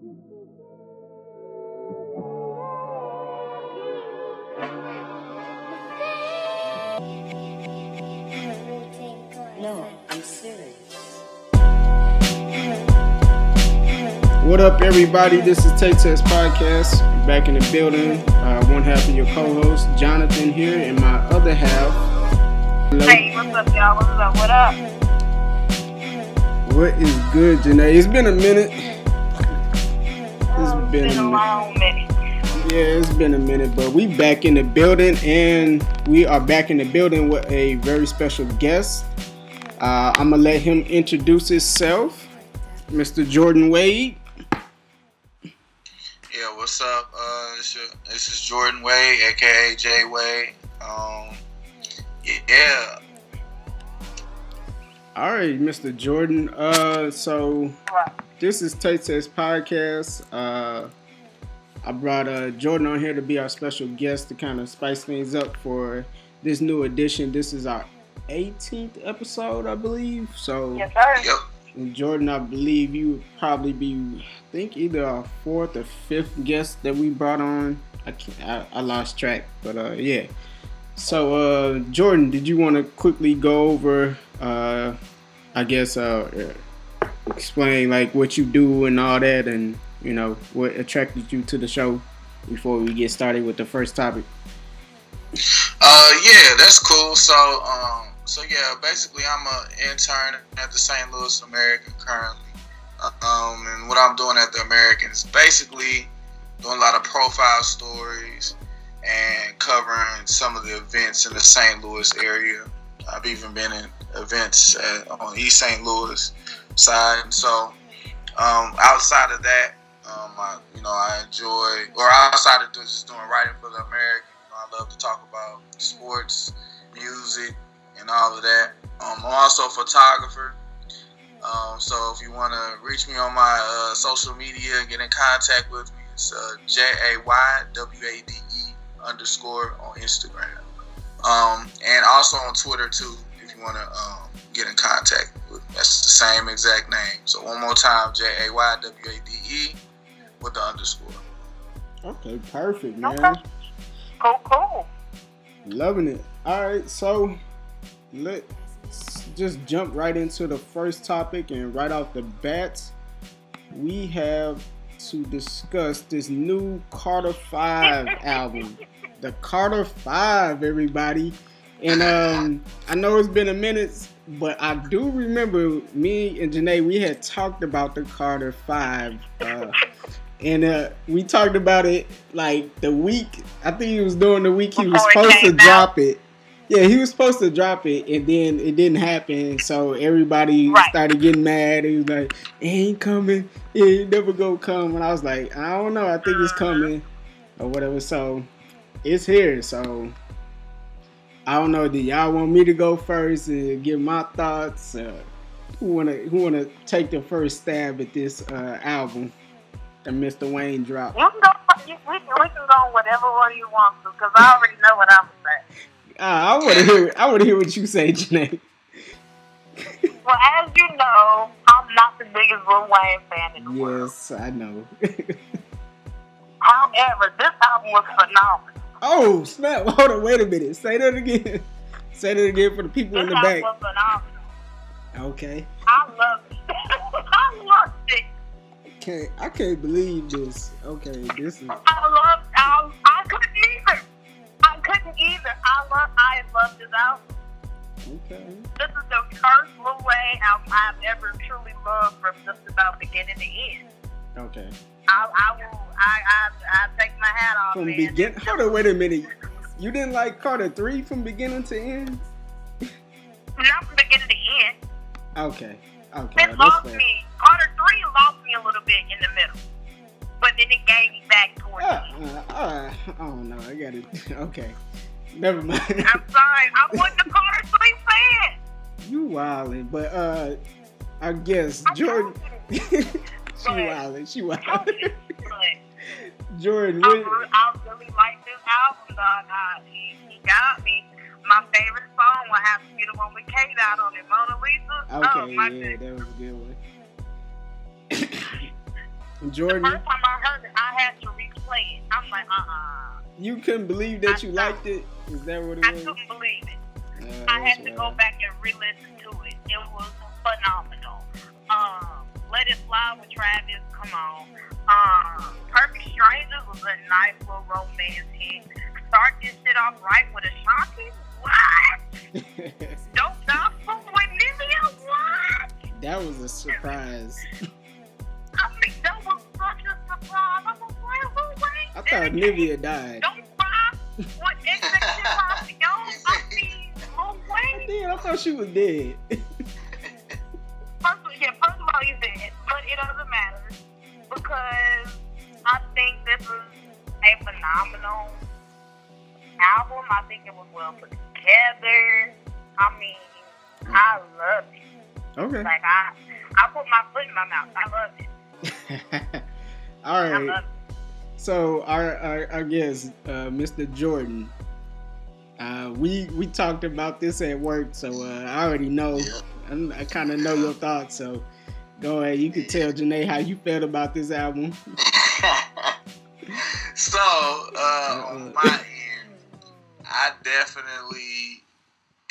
No, I'm serious. What up, everybody? This is Taste Test Podcast. Back in the building. Uh, one half of your co-host, Jonathan, here, and my other half. Hello. Hey, what's up, y'all? What's up? What up? What is good, Jenae? It's been a minute. It's been been, a a minute. long minute. Yeah, it's been a minute, but we back in the building, and we are back in the building with a very special guest. Uh, I'm gonna let him introduce himself, Mr. Jordan Wade. Yeah, what's up? Uh, this, is, this is Jordan Wade, aka Jay Wade. Um, yeah, All right, Mr. Jordan. Uh, so Right. This is Taste Test Podcast. Uh, I brought uh, Jordan on here to be our special guest to kind of spice things up for this new edition. This is our 18th episode, I believe. So, Yes, sir. yep. and Jordan, I believe you would probably be, I think, either our fourth or fifth guest that we brought on. I, can't, I, I lost track, but uh, yeah. So, uh, Jordan, did you want to quickly go over, uh, I guess, uh, explain like what you do and all that, and you know what attracted you to the show before we get started with the first topic? Uh, yeah, that's cool. So, um, so yeah, basically, I'm an intern at the St. Louis American currently. Um, and what I'm doing at the American is basically doing a lot of profile stories and covering some of the events in the St. Louis area. I've even been in events at, on East St. Louis side, so um, outside of that, um, I, you know, I enjoy, or outside of just doing writing for the American, you know, I love to talk about sports, music, and all of that. Um, I'm also a photographer. Um, so if you want to reach me on my uh, social media and get in contact with me, it's uh, J A Y W A D E underscore on Instagram. Um, and also on Twitter too, if you want to um, get in contact. That's the same exact name. So one more time, J A Y W A D E with the underscore. Okay, perfect, man. Okay. Cool, cool. Loving it. All right, so let's just jump right into the first topic and right off the bat, we have to discuss this new Carter 5 album. The Carter 5, everybody. And um I know it's been a minute, but I do remember me and Jenae, we had talked about the Carter 5. Uh, and uh, we talked about it like the week. I think he was doing the week he was Before supposed to came drop it. Yeah, he was supposed to drop it, and then it didn't happen. So everybody Right. started getting mad. He was like, "It ain't coming. It ain't never gonna come." And I was like, "I don't know. I think it's coming, or whatever." So it's here. So I don't know. Do y'all want me to go first and give my thoughts? Uh, who wanna Who wanna take the first stab at this uh, album that Mr. Wayne dropped? You can go. You, we, can, we can go whatever one you want to, because I already know what I'm saying. Uh, I want to hear. I want to hear what you say, Jenae. Well, as you know, I'm not the biggest Lil Wayne fan in the world. Yes, I know. However, this album was phenomenal. Oh snap! Hold on, wait a minute. Say that again. Say that again for the people in the back. was phenomenal. Okay. I loved it. I loved it. Can't I can't believe this. Okay, this is I loved. I, I couldn't either. I couldn't either. I love. I love this album. okay. This is the first Lil Wayne album I've ever truly loved from just about beginning to end. Okay. I, I will. I, I I take my hat off. From man. begin. Hold on, wait a minute. You didn't like Carter three from beginning to end? Not from beginning to end. Okay. Okay. It lost fair. me. Carter three lost me a little bit in the middle, but then it gave me back towards Uh, uh, uh, I don't know. I got it. Okay. Never mind. I'm sorry. I wasn't a Carter three fan. you wildin', but uh, I guess I Jordan. she you. wildin'. She Told wildin'. Jordan, I, what, re- I really like this album, dog. I, he, he got me. My favorite song will have to be the one with K-Dot on it, Mona Lisa. oh, Okay, my yeah, goodness. that was a good one. Jordan, The first time I heard it, I had to replay it. I'm like, uh-uh. you couldn't believe that you liked it. Is that what it I was? couldn't believe it. Uh, I had to go back and re-listen to it. It was phenomenal. Fly with Travis, come on. Um, Perfect Strangers was a nice little romance hit. Start this shit off right with a Ashanti? What? Dope Gospel with Nivea? What? that was a surprise. I mean, that was such a surprise. I was like, who wait? I thought Nivea died. Don't cry. What expectations? Yo, I mean, who I did. I thought she was dead. First, yeah, first of all, dead, but it doesn't matter because I think this is a phenomenal album. I think it was well put together. I mean, I love it. okay. Like I, I put my foot in my mouth. I love it. All right. I love it. So our our, our guest, uh, Mr. Jordan. Uh, we we talked about this at work, so uh, I already know. I, kind of know your thoughts, so go ahead. You can tell Jenae how you felt about this album. so, uh, on my end, I definitely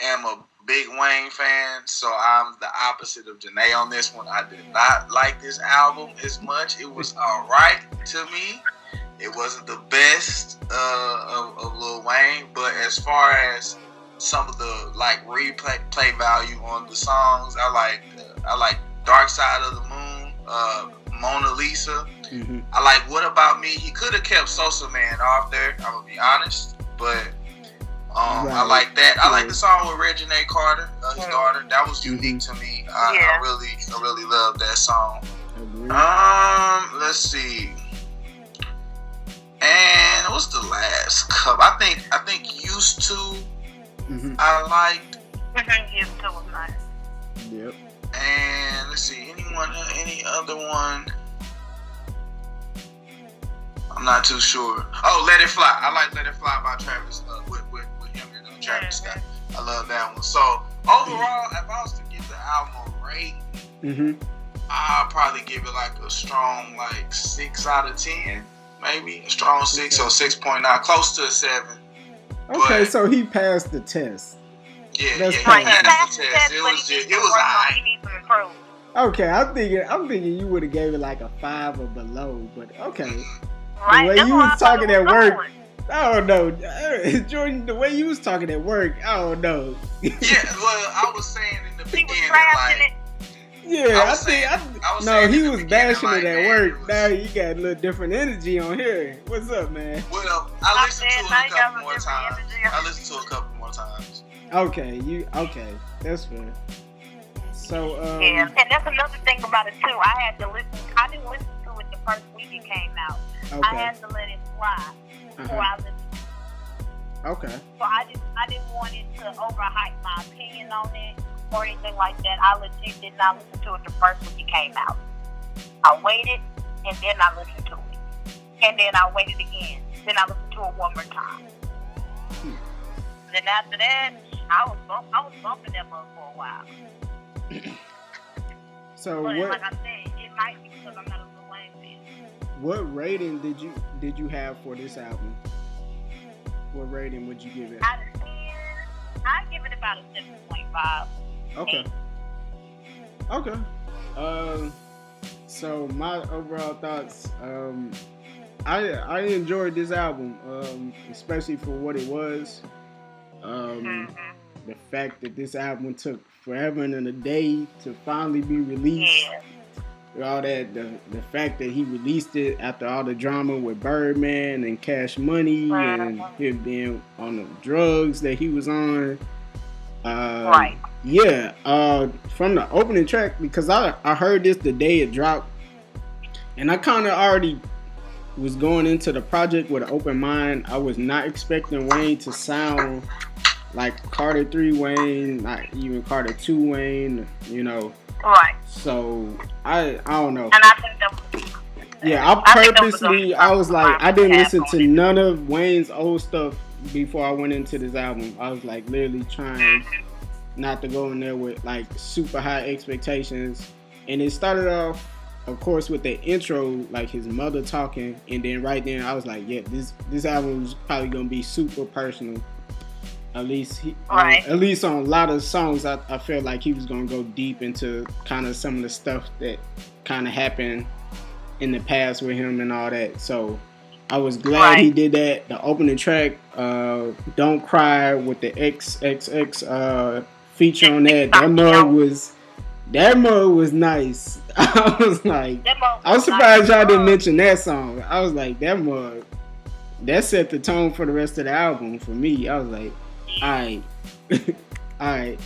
am a big Wayne fan, so I'm the opposite of Jenae on this one. I did not like this album as much. It was alright to me. It wasn't the best uh, of, of Lil Wayne, but as far as some of the like replay play value on the songs, I like uh, I like Dark Side of the Moon, uh, Mona Lisa. hmm I like What About Me. He could have kept Sosa Man off there, I'm gonna be honest. But um, I like that. I like the song with Reggie Carter, uh, his daughter. That was unique to me. I, Yeah. I really, I really love that song. Um, let's see. And what's the last cup? I think I think used to hmm I liked. Used to was nice. Yep. And let's see, anyone any other one? I'm not too sure. Oh, Let It Fly. I like Let It Fly by Travis uh, with, with with him and uh, Travis Scott. I love that one. So overall, if I was to give the album a rate, hmm I'll probably give it like a strong like six out of ten, maybe a strong six or six point nine, close to a seven. Okay, But- so he passed the test. Yeah, That's yeah, fine. Right, he passed passed the the test. test, It but was he just, needs it was work alright. He needs to improve. Okay, I'm thinking I'm thinking you would have gave it like a five or below, but okay. Right? way That's you was talking it at work, going. I don't know, Uh, Jordan. The way you was talking at work, I don't know. Yeah, well, I was saying in the He beginning, trashing like, it. Yeah, I I, was think I, I was no, he was bashing like, it at man, work. it was- Now you got a little different energy on here. What's up, man? well, I I listened said, to it a couple more times. I listened to it a couple more times. Okay, you okay? That's fair. So, um, Yeah, and that's another thing about it too. I had to listen. I didn't listen to it the first week it came out. I had to let it fly before uh-huh. I listened. okay, So I didn't. I didn't want it to overhype my opinion on it or anything like that. I legit did not listen to it the first week it came out. I waited and then I listened to it, and then I waited again. Then I listened to it one more time. Then after that, I was bump, I was bumping that mug for a while. so But what like I said, it might be because I'm not a Lil Wayne fan. what rating did you did you have for this album? What rating would you give it? Out of ten, I give it about a seven point five. Okay. Okay. Um. So my overall thoughts. Um. I I enjoyed this album. Um. Especially for what it was. Um. Mm-hmm. The fact that this album took forever and a day to finally be released. All that. The the fact that he released it after all the drama with Birdman and Cash Money and him being on the drugs that he was on. Um, Right. yeah, uh, from the opening track because I I heard this the day it dropped, and I kind of already was going into the project with an open mind. I was not expecting Wayne to sound like Carter Three Wayne, not even Carter Two Wayne. You know, Right. so I I don't know. And I think that. Yeah, I I purposely I was like I didn't listen to none of Wayne's old stuff before I went into this album. I was like literally trying not to go in there with like super high expectations. And it started off of course, with the intro, like his mother talking, and then right then I was like, yeah, this this album is probably gonna be super personal. At least, he, Right. uh, at least on a lot of songs, I, I felt like he was gonna go deep into kind of some of the stuff that kind of happened in the past with him and all that. So I was glad he did that. The opening track, uh, "Don't Cry" with the XXX uh, feature on that, that mug was that mug was nice. I was like, I was surprised y'all didn't mention that song. I was like, that mug, that set the tone for the rest of the album for me. I was like, all right, all right.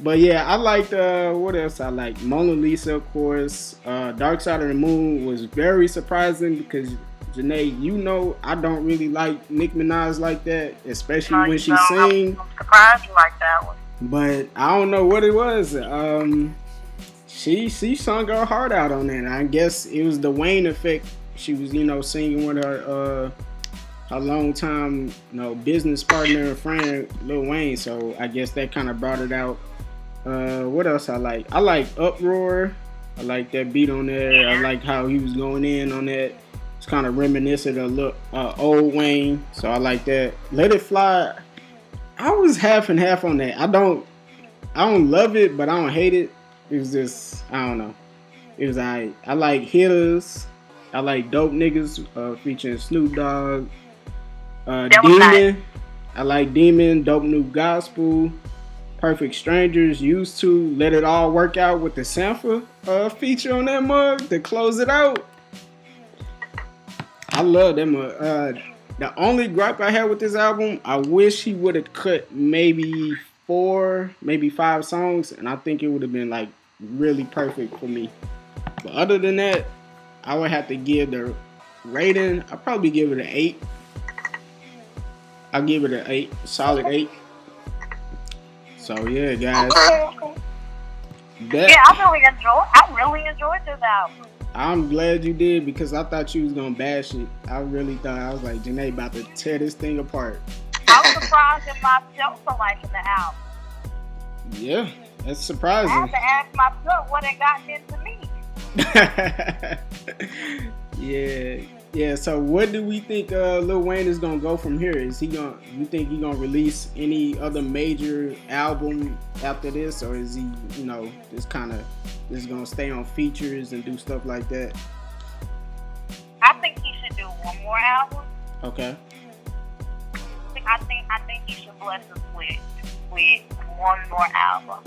But yeah, I liked uh, what else? I like Mona Lisa, of course. Uh, Dark Side of the Moon was very surprising because Jenae, you know, I don't really like Nicki Minaj like that, especially No, when she no, I'm- sing. I'm surprised you like that one. But I don't know what it was. Um, she she sung her heart out on that. I guess it was the Wayne effect. She was you know singing with her uh her long time you know business partner and friend Lil Wayne. So I guess that kind of brought it out. Uh, what else I like? I like Uproar. I like that beat on there. I like how he was going in on that. It's kind of reminiscent of look uh, old Wayne. So I like that. Let It Fly. I was half and half on that. I don't, I don't love it, but I don't hate it. It was just, I don't know. It was I. I like hitters. I like dope niggas uh, featuring Snoop Dogg. Uh, Demon. I like Demon. Dope new gospel. Perfect strangers. Used to let it all work out with the Sampha uh, feature on that mug to close it out. I love that mug. Uh, the only gripe I had with this album, I wish he would have cut maybe four, maybe five songs, and I think it would have been like really perfect for me. But other than that, I would have to give the rating. I'd probably give it an eight. I'll give it an eight, solid eight. So yeah, guys, that Yeah, I really enjoyed. I really enjoyed this album. I'm glad you did because I thought you was gonna bash it. I really thought I was like Jenae about to tear this thing apart. I was surprised at myself for liking the album. Yeah, that's surprising. I had to ask myself what it got into me. yeah, yeah. So, what do we think uh, Lil Wayne is gonna go from here? Is he gonna? You think he gonna release any other major album after this, or is he, you know, just kind of just gonna stay on features and do stuff like that? I think he should do one more album. Okay. I think I think he should bless us with with one more album,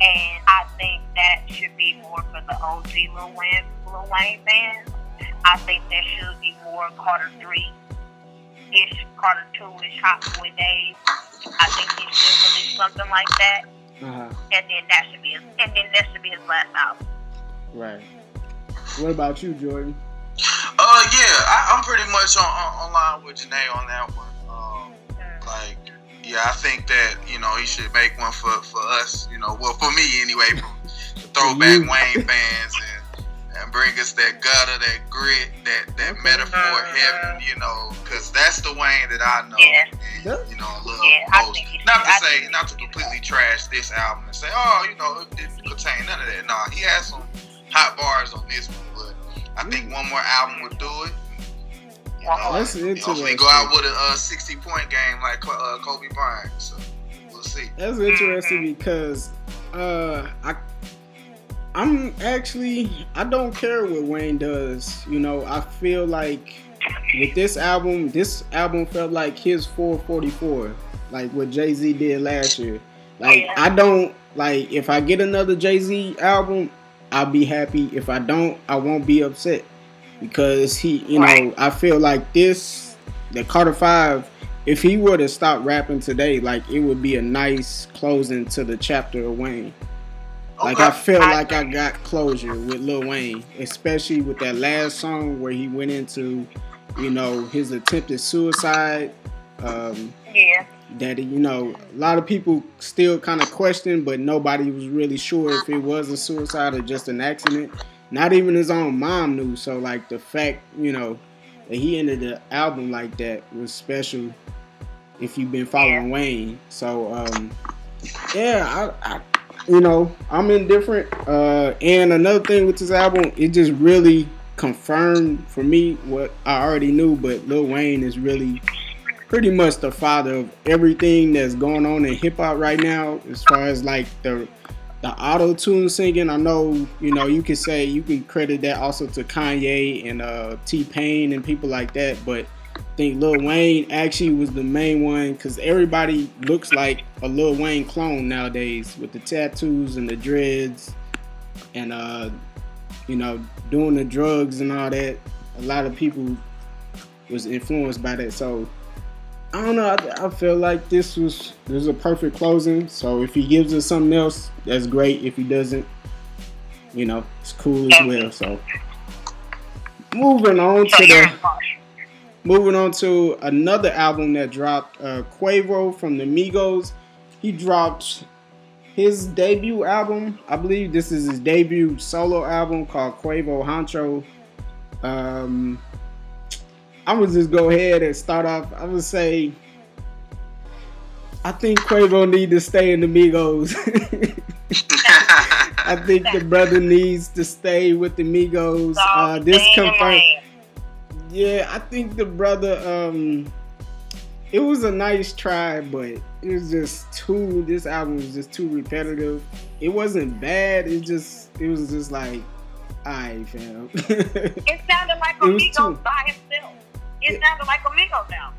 and I think that should be more for the OG Lil Wayne Lil Wayne fans. I think there should be more Carter three ish, Carter two ish, Hot Boy Days. I think he should release something like that, Uh huh. and then that should be his, and then that should be his last album. Right. What about you, Jordan? Uh, yeah, I, I'm pretty much on, on, on line with Jenae on that one. Um, Mm. like, yeah, I think that you know he should make one for for us. You know, well, for me anyway, from the throwback Wayne fans and and bring us that gutter, that grit, that that Okay. metaphor Mhm. heaven. You know, because that's the Wayne that I know. Yeah. Yeah. And, you know, love Yeah, I most. think Not to I say, not to completely trash this album and say, oh, you know, it didn't contain none of that. Nah, he has some hot bars on this one, but I think one more album would do it. You know, That's and hopefully interesting. go out with a uh, 60 point game like uh, Kobe Bryant. So we'll see. That's interesting because uh, I I'm actually I don't care what Wayne does. You know, I feel like with this album, this album felt like his 444, like what Jay Z did last year. Like I don't like if I get another Jay Z album, I'll be happy. If I don't, I won't be upset because he, you know, I feel like this, the Carter Five. If he were to stop rapping today, like it would be a nice closing to the chapter of Wayne. Like I feel like I got closure with Lil Wayne, especially with that last song where he went into, you know, his attempted suicide. Um, Yeah. that you know, a lot of people still kind of question, but nobody was really sure if it was a suicide or just an accident. Not even his own mom knew. So like the fact, you know, that he ended the album like that was special. If you've been following Wayne, so um, yeah, I, I you know, I'm indifferent. Uh, and another thing with this album, it just really confirmed for me what I already knew. But Lil Wayne is really pretty much the father of everything that's going on in hip hop right now, as far as like the the auto tune singing. I know, you know, you can say you can credit that also to Kanye and uh, T Pain and people like that, but think Lil Wayne actually was the main one because everybody looks like a Lil Wayne clone nowadays with the tattoos and the dreads and uh, you know, doing the drugs and all that. A lot of people was influenced by that, so I don't know. I, I, feel like this was this was a perfect closing. So if he gives us something else, that's great. If he doesn't, you know, it's cool as well. So moving on to the moving on to another album that dropped. Uh, Quavo from the Migos. He dropped his debut album. I believe this is his debut solo album called Quavo Huncho. Um, I would just go ahead and start off. I would say, I think Quavo need to stay in the Migos. I think the brother needs to stay with the Migos. Uh, this confirmed. Yeah, I think the brother. Um, it was a nice try, but it was just too. This album was just too repetitive. It wasn't bad. It just. It was just like, I fam. it sounded like Migos by himself it sounded like Amigo now.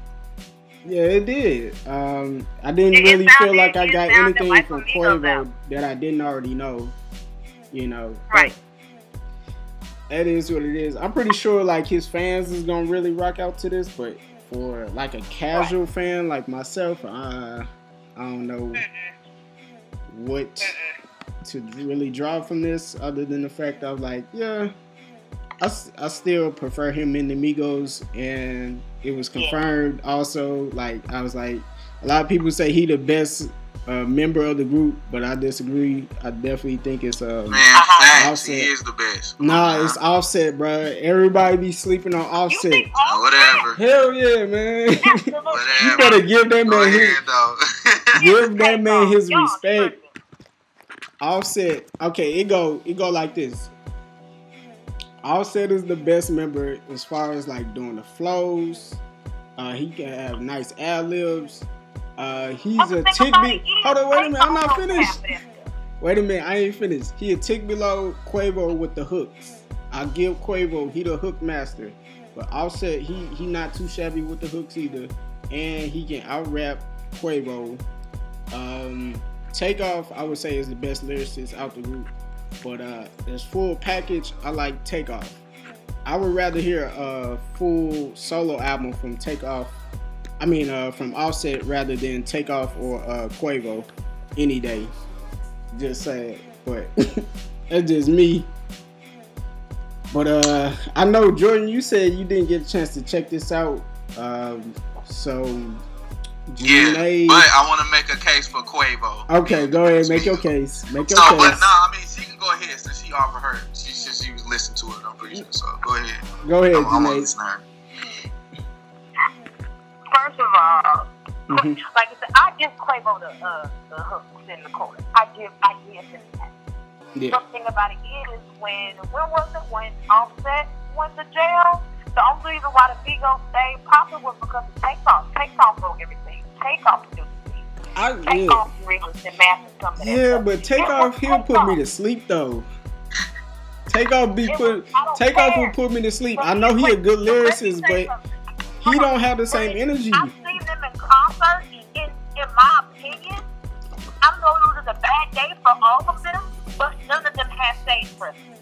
Yeah, it did. Um, I didn't it, really sounded, feel like I got anything like from Quavo that I didn't already know. You know, right? That is what it is. I'm pretty sure like his fans is gonna really rock out to this, but for like a casual right. fan like myself, uh, I don't know what to really draw from this, other than the fact of like, yeah, I, I still prefer him in the Migos, and it was confirmed yeah. also. Like I was like, a lot of people say he the best uh, member of the group, but I disagree. I definitely think it's um, man, uh-huh. Offset. He is the best. Nah, uh-huh. it's Offset, bro. Everybody be sleeping on Offset. Oh, whatever. Hell yeah, man. you better give that man his give that man his respect. Offset. Okay, it go it go like this. Offset is the best member as far as like doing the flows. Uh, he can have nice ad libs. Uh, he's a tick be- Hold on, wait a minute, I'm not finished. Wait a minute, I ain't finished. He a tick below Quavo with the hooks. I give Quavo, he the hook master. But Offset, he he not too shabby with the hooks either, and he can out rap Quavo. Um, Takeoff, I would say, is the best lyricist out the group. But uh, as full package, I like Takeoff. I would rather hear a full solo album from Takeoff. I mean, uh, from Offset rather than Takeoff or uh, Quavo any day. Just say but that's just me. But uh, I know Jordan, you said you didn't get a chance to check this out. Um, so yeah, but I want to make a case for Quavo. Okay, go ahead, make your case. Make your so, case. But no, I mean she can go ahead since she offered her. She she was listening to it, I'm pretty sure. So go ahead. Go ahead, I'm, I'm First of all, mm-hmm. like I said, I give Quavo the uh, the hooks in the chorus. I give I give him that. Yeah. Something about it is when when was it when Offset went to jail? The only reason why the Migos stayed popular was because of Takeoff. Takeoff wrote everything. Takeoff produced I, Takeoff yeah. Off Remus and Master coming Yeah, but Takeoff he'll put me to sleep though. Takeoff be put Takeoff will put me to sleep. I know he a good lyricist, but he don't have the same energy. I've seen them in concert. In, in my opinion, I'm gonna lose a bad day for all of them, but none of them have stage presence.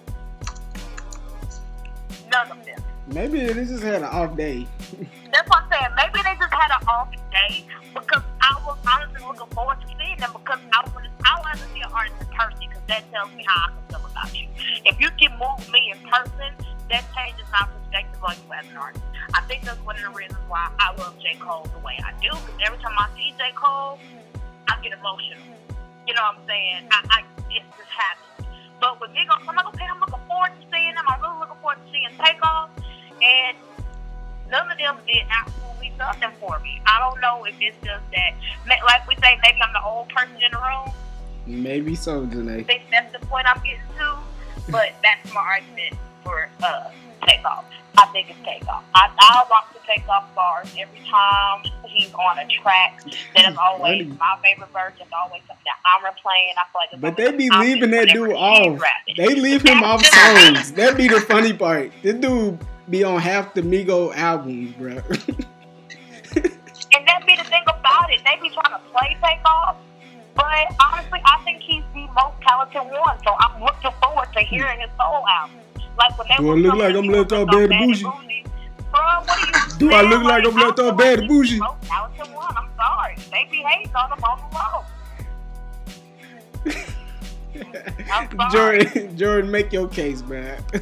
None of them. Maybe they just had an off day. That's what I'm saying. Maybe they just had an off day because I was honestly looking forward to seeing them because I want I want to see an artist in person because that tells me how I can feel about you. If you can move me in person, that changes my perspective as an artist. I think that's one of the reasons why I love J. Cole the way I do because every time I see J. Cole, I get emotional. You know what I'm saying? I, I it just happens. But with me, I'm like, okay, I'm looking forward to seeing them. I'm really looking forward to seeing Takeoff. And none of them did absolutely nothing for me. I don't know if it's just that, like we say, maybe I'm the old person in the room, Maybe so, I Jenae. think that's the point I'm getting to. But that's my argument for uh, takeoff. I think it's takeoff. I, I rock the takeoff bars every time he's on a track. That is always my favorite verse. It's always something that I'm replaying. I feel like But they be leaving that dude off. They leave him off songs. That be the funny part. This dude be on half the Migo albums, bro. And that be the thing about it. They be trying to play takeoff. But honestly, I think he's the most talented one. So I'm looking forward to hearing his solo album. Like when they Do I look like I'm you left with out bad Bad bougie? Bougie, Bro, what are you Do I look like I'm left I out bad like bougie? the most talented one. I'm sorry. They be hating on him on the low. I'm. Jordan, Jordan, make your case, man.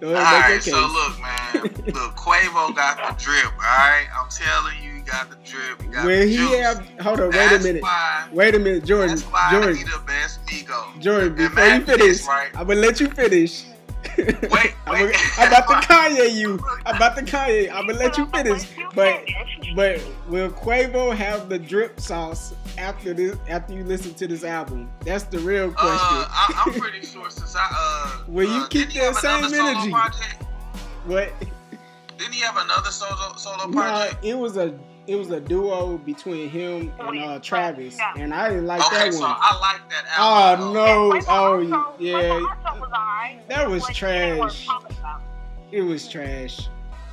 Go ahead, make your Alright, so look, man. Look, Quavo got the drip, alright? I'm telling you, he got the drip. He got When the he juice. have, hold on, wait a minute. Why, Wait a minute, Jordan. that's why Jordan, he the best Migo. Jordan, before you finish, is right. I'm gonna let you finish. Wait, I'm, wait. I'm about to Kanye you. I'm about to Kanye. I'm gonna let you finish. But but will Quavo have the drip sauce after this? After you listen to this album, that's the real Uh, question. I, I'm pretty sure since I uh, Will you uh, keep didn't he have that same energy? Project? what? Didn't he have another solo solo project? it was a it was a duo between him and uh, Travis, Yeah. and I didn't like okay, that so one. I like that Oh album. though. no! Quavo Oh also- yeah, was alright. that was But he ain't worth trash. It was trash.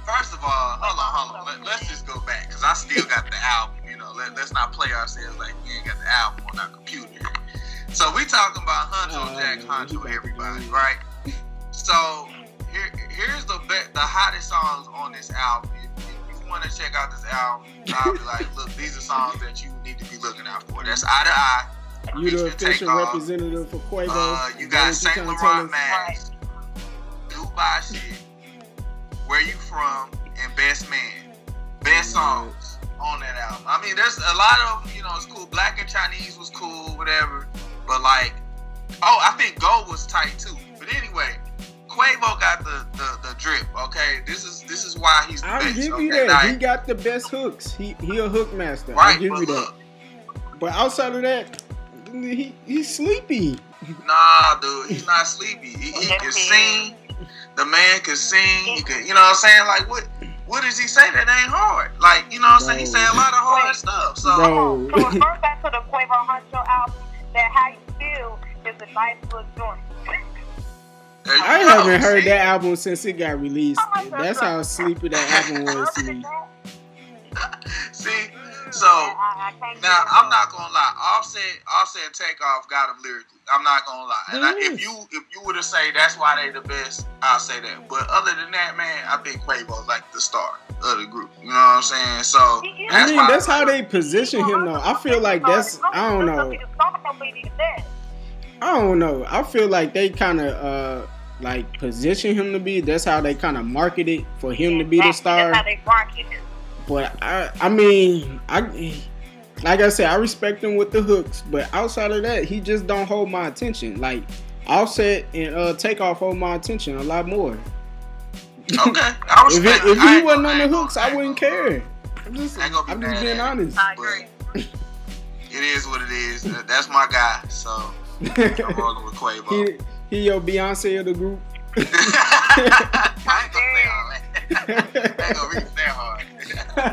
First of all, hold on, hold on. Let, let's just go back because I still got the album. You know, let, let's not play ourselves like we ain't got the album on our computer. So we talking about Huncho Oh, Jack, man, he Huncho about to everybody, right? So here, here's the be- the hottest songs on this album. If, if you want to check out this album, I'll be like, look, these are songs that you need to be looking out for. That's Eye to Eye. You the official representative for Quavo. Uh, you got Saint trying to tell Laurent? Mask, Dubai shit, Where You From, and Best Man. Best songs on that album. I mean, there's a lot of you know, it's cool. Black and Chinese was cool, whatever. But like, oh, I think Go was tight too. But anyway, Quavo got the, the, the drip. Okay, this is this is why he's the I'll best. give you okay? that. Now, He got the best hooks. He he a hook master. I'll right, give but you that. But outside of that, he he's sleepy. Nah, dude, he's not sleepy. He, he can sing. The man can sing. He can, you know what I'm saying? Like, what what does he say that ain't hard? Like, you know what I'm saying? He say a lot of hard Wait. stuff. So, Bro. So refer back to the Quavo Huncho album. That how you feel is a nice little joint. There you I go. haven't heard See? that album since it got released. Oh, That's how sleepy that album was to me. See, so I, I can't now I'm not gonna lie. Offset, Offset, and Takeoff got him lyrically. I'm not gonna lie. And I, if you if you were to say that's why they the best, I'll say that. But other than that, man, I think Quavo's like the star of the group. You know what I'm saying? So He I mean, why that's how like- they position him though. I feel like that's I don't know. I don't know. I feel like they kind of uh like position him to be. That's how they kind of market it for him to be the star. That's how they market it. But I, I mean, I, like I said, I respect him with the hooks. But outside of that, he just don't hold my attention. Like Offset and uh, Takeoff hold my attention a lot more. Okay, I If, it, if he ain't wasn't on the hooks, I wouldn't care. I'm just, Ain't gonna be I'm just being honest. I agree. It is what it is. That's my guy. So I'm rolling with Quavo. he, he your Beyonce of the group. I ain't gonna say all that. I ain't gonna reach that hard.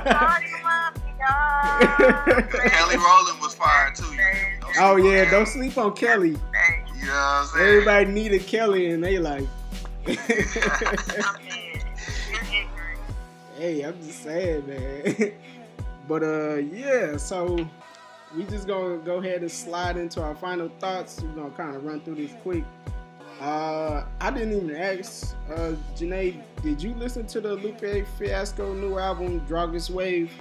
Sorry, love you. Kelly Rowland was fired too. You know? Don't oh yeah, Kelly. don't sleep on Kelly. You know what I'm saying? Everybody needed Kelly, and they like. I mean, you're ignorant. Hey, I'm just saying, man. but uh, yeah. So we just gonna go ahead and slide into our final thoughts. We're gonna kind of run through this quick. Uh, I didn't even ask uh, Jenae. Did you listen to the Lupe Fiasco new album, Drogas Wave?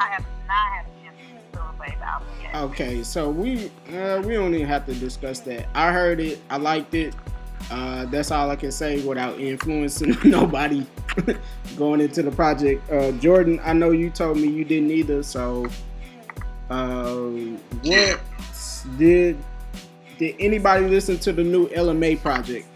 I have not had a chance to feel a album yet. Okay, so we uh, we don't even have to discuss that. I heard it. I liked it. Uh, that's all I can say without influencing nobody going into the project. Uh, Jordan, I know you told me you didn't either. So, uh, what did did anybody listen to the new LMA project?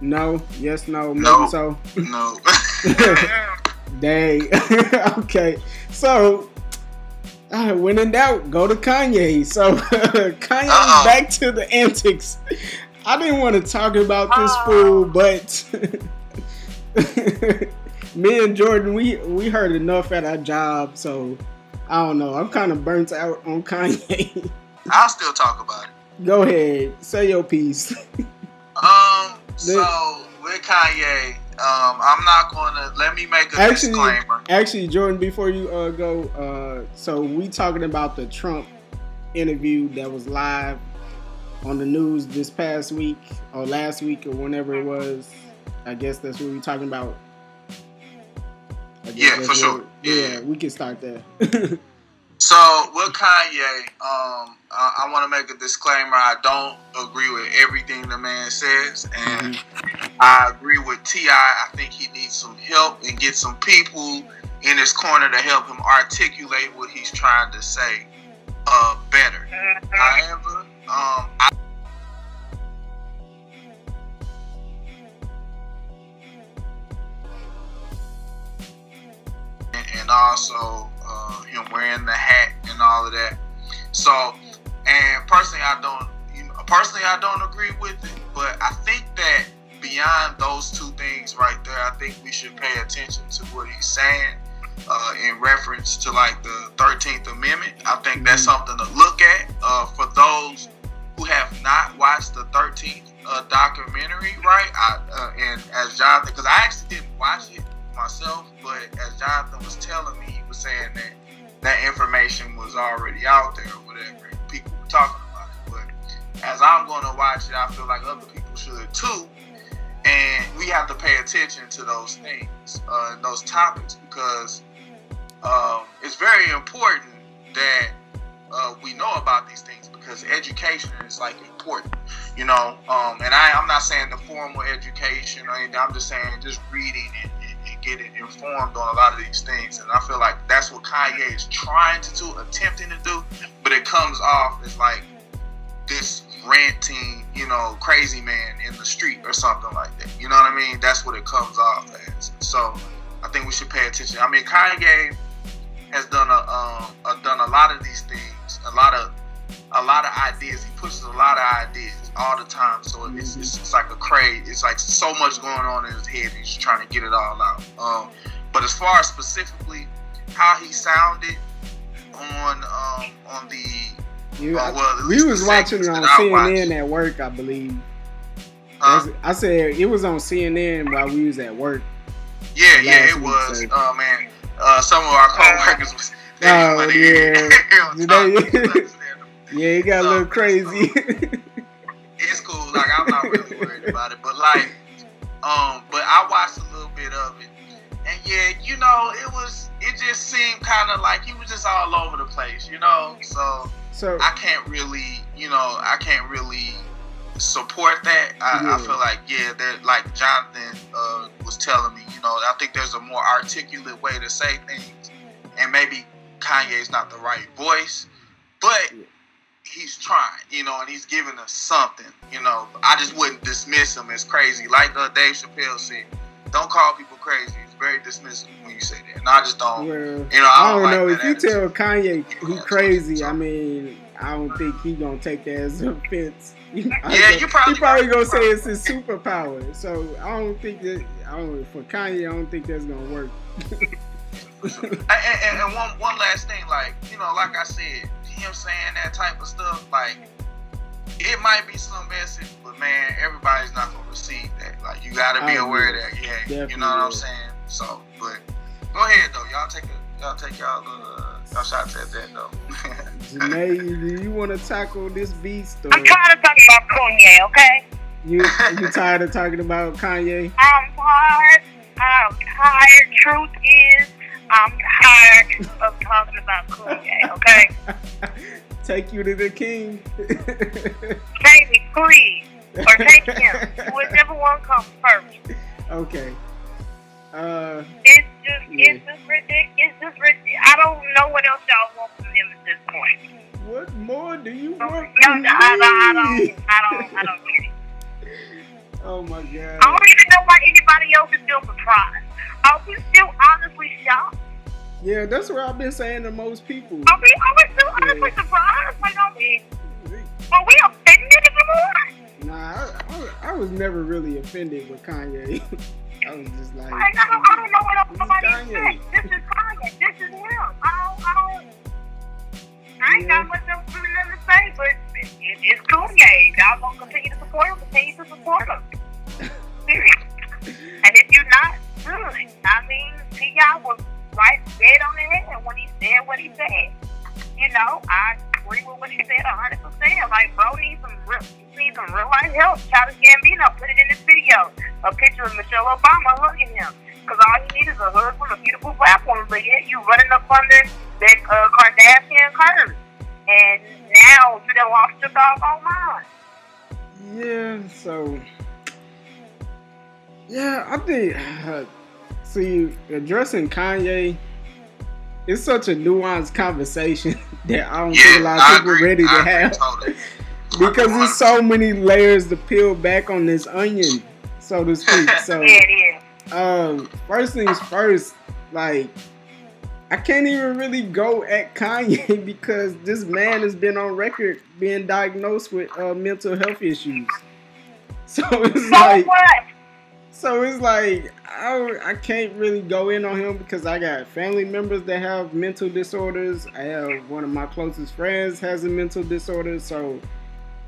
No. Yes. No. Maybe No. so. No. Dang. okay. So Uh, when in doubt, go to Kanye. So Kanye Uh-oh. back to the antics. I didn't want to talk about this fool, but me and Jordan, we we heard enough at our job, so I don't know. I'm kind of burnt out on Kanye. I'll still talk about it. Go ahead, say your piece. Um, so with Kanye, um, I'm not gonna let me make a Actually, disclaimer. actually, Jordan, before you uh, go, uh, so we talking about the Trump interview that was live on the news this past week or last week or whenever it was. I guess that's what we're talking about. Yeah, for sure. Yeah. yeah, we can start there. So with Kanye, um, I, I want to make a disclaimer. I don't agree with everything the man says, and I agree with Ti. I think he needs some help and get some people in his corner to help him articulate what he's trying to say uh, better. However, um, I and, also uh, him wearing the hat and all of that. So, and personally, I don't, you know, personally, I don't agree with it. But I think that beyond those two things right there, I think we should pay attention to what he's saying uh, in reference to like the Thirteenth Amendment. I think that's something to look at uh, for those who have not watched the Thirteenth uh, documentary, right? I, uh, and as Jonathan, because I actually didn't watch it myself, but as Jonathan was telling me, he was saying that that information was already out there or whatever. People were talking about it. But as I'm going to watch it, I feel like other people should too. And we have to pay attention to those things, uh, and those topics, because um, it's very important that uh, we know about these things because education is like important, you know. Um, and I, I'm not saying the formal education or anything. I'm just saying just reading and, and, getting informed on a lot of these things. And I feel like that's what Kanye is trying to do, attempting to do. But it comes off as like this ranting, you know, crazy man in the street or something like that. You know what I mean? That's what it comes off as. So I think we should pay attention. I mean, Kanye has done a um, uh, done a lot of these things, a lot of a lot of ideas. He pushes a lot of ideas all the time. So it's, it's, it's like a craze. It's like so much going on in his head. He's trying to get it all out. Um, but as far as specifically how he sounded on um, on the You- Oh, well, we was watching it on. CNN at work, I believe. uh, That's- I said it was on CNN while we was at work. yeah, yeah, it week, was. so- Uh, man, uh, some of our coworkers was. Oh, yeah. hear it. Did Talk- they- understandable. Yeah, it got a little crazy. Like, um, but I watched a little bit of it, and yeah, you know, it was. It just seemed kind of like he was just all over the place, you know. So so I can't really, you know, I can't really support that. I, Yeah. I feel like yeah, that like Jonathan uh, was telling me, you know, I think there's a more articulate way to say things, and maybe Kanye's not the right voice, but Yeah. He's trying, you know, and he's giving us something, you know. I just wouldn't dismiss him as crazy, like uh, Dave Chappelle said. Don't call people crazy. It's very dismissive when you say that, and I just don't. well, You know, I I don't don't, know like if that you tell Kanye he crazy. I mean, I don't think he gonna take that as an offense. Yeah, you probably he probably gonna say it's his superpower. So I don't think that. I don't for Kanye. I don't think that's gonna work. And, and, and one one last thing, like you know, like I said, him saying that type of stuff, like it might be some message, but man, everybody's not gonna receive that. Like you got to be I aware of that, yeah, Definitely you know what I'm saying. So, but go ahead though, y'all take a, y'all take y'all uh, y'all shots at that though. Jenae, do you want to tackle this beast? Or I'm tired of talking about Kanye, okay? you you tired of talking about Kanye? I'm tired. Take you to the king. Take me, please. Or take him. Whichever one comes first. okay. Uh, It's just, Yeah. it's just ridiculous. It's just ridiculous. I don't know what else y'all want from him at this point. what more do you No, want? I, from don't, I me? don't, I don't, I don't get it. Oh my god. I don't even know why anybody else is still surprised. Are we still honestly shocked? Yeah, that's what I've been saying to most people. I mean, I was still honestly surprised. Like, I mean, are we offended anymore? Nah, I, I, I was never really offended with Kanye. I was just like, Like, I don't, I don't know what else somebody said. This is Kanye. This is him. I don't, I don't. I ain't got much else really to say, but it, it, it's Kanye. Y'all gonna continue to support him? Continue to support him. Period. And if you're not, good. I mean, T.I. was right dead on the head when he said what he said. You know, I agree with what he said 100%. Like, bro needs some real, needs some real life help. Childish Gambino put it in this video. A picture of Michelle Obama hugging him. Because all you need is a hug from a beautiful black woman. But yet you running up under that uh, Kardashian curve. And now you done lost your doggone mind. yeah. So, yeah, I think. Uh, see, addressing Kanye, it's such a nuanced conversation that I don't think a lot of I people agree. ready to I agree have. totally. because there's so many layers to peel back on this onion, so to speak. So, Yeah, it is. um, first things first, like I can't even really go at Kanye because this man has been on record being diagnosed with uh, mental health issues. So it's So like, what? So it's like I, I can't really go in on him because I got family members that have mental disorders. I have one of my closest friends has a mental disorder, so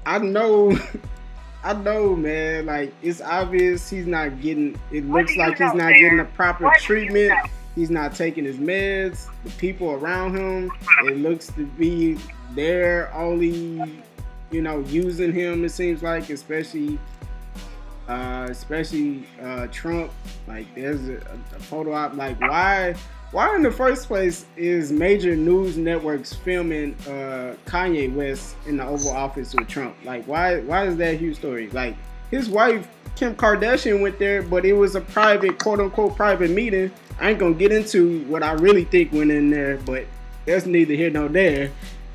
I know. I know, man. Like it's obvious he's not getting. It looks like he's not getting the proper What do you treatment. know? He's not taking his meds. The people around him, it looks to be they're only, you know, using him. It seems like, especially, uh, especially uh, Trump. Like, there's a, a photo op. Like, why? Why in the first place is major news networks filming uh, Kanye West in the Oval Office with Trump? Like, why? Why is that a huge story? Like, his wife Kim Kardashian went there, but it was a private, quote unquote, private meeting. I ain't gonna get into what I really think went in there, but that's neither here nor there.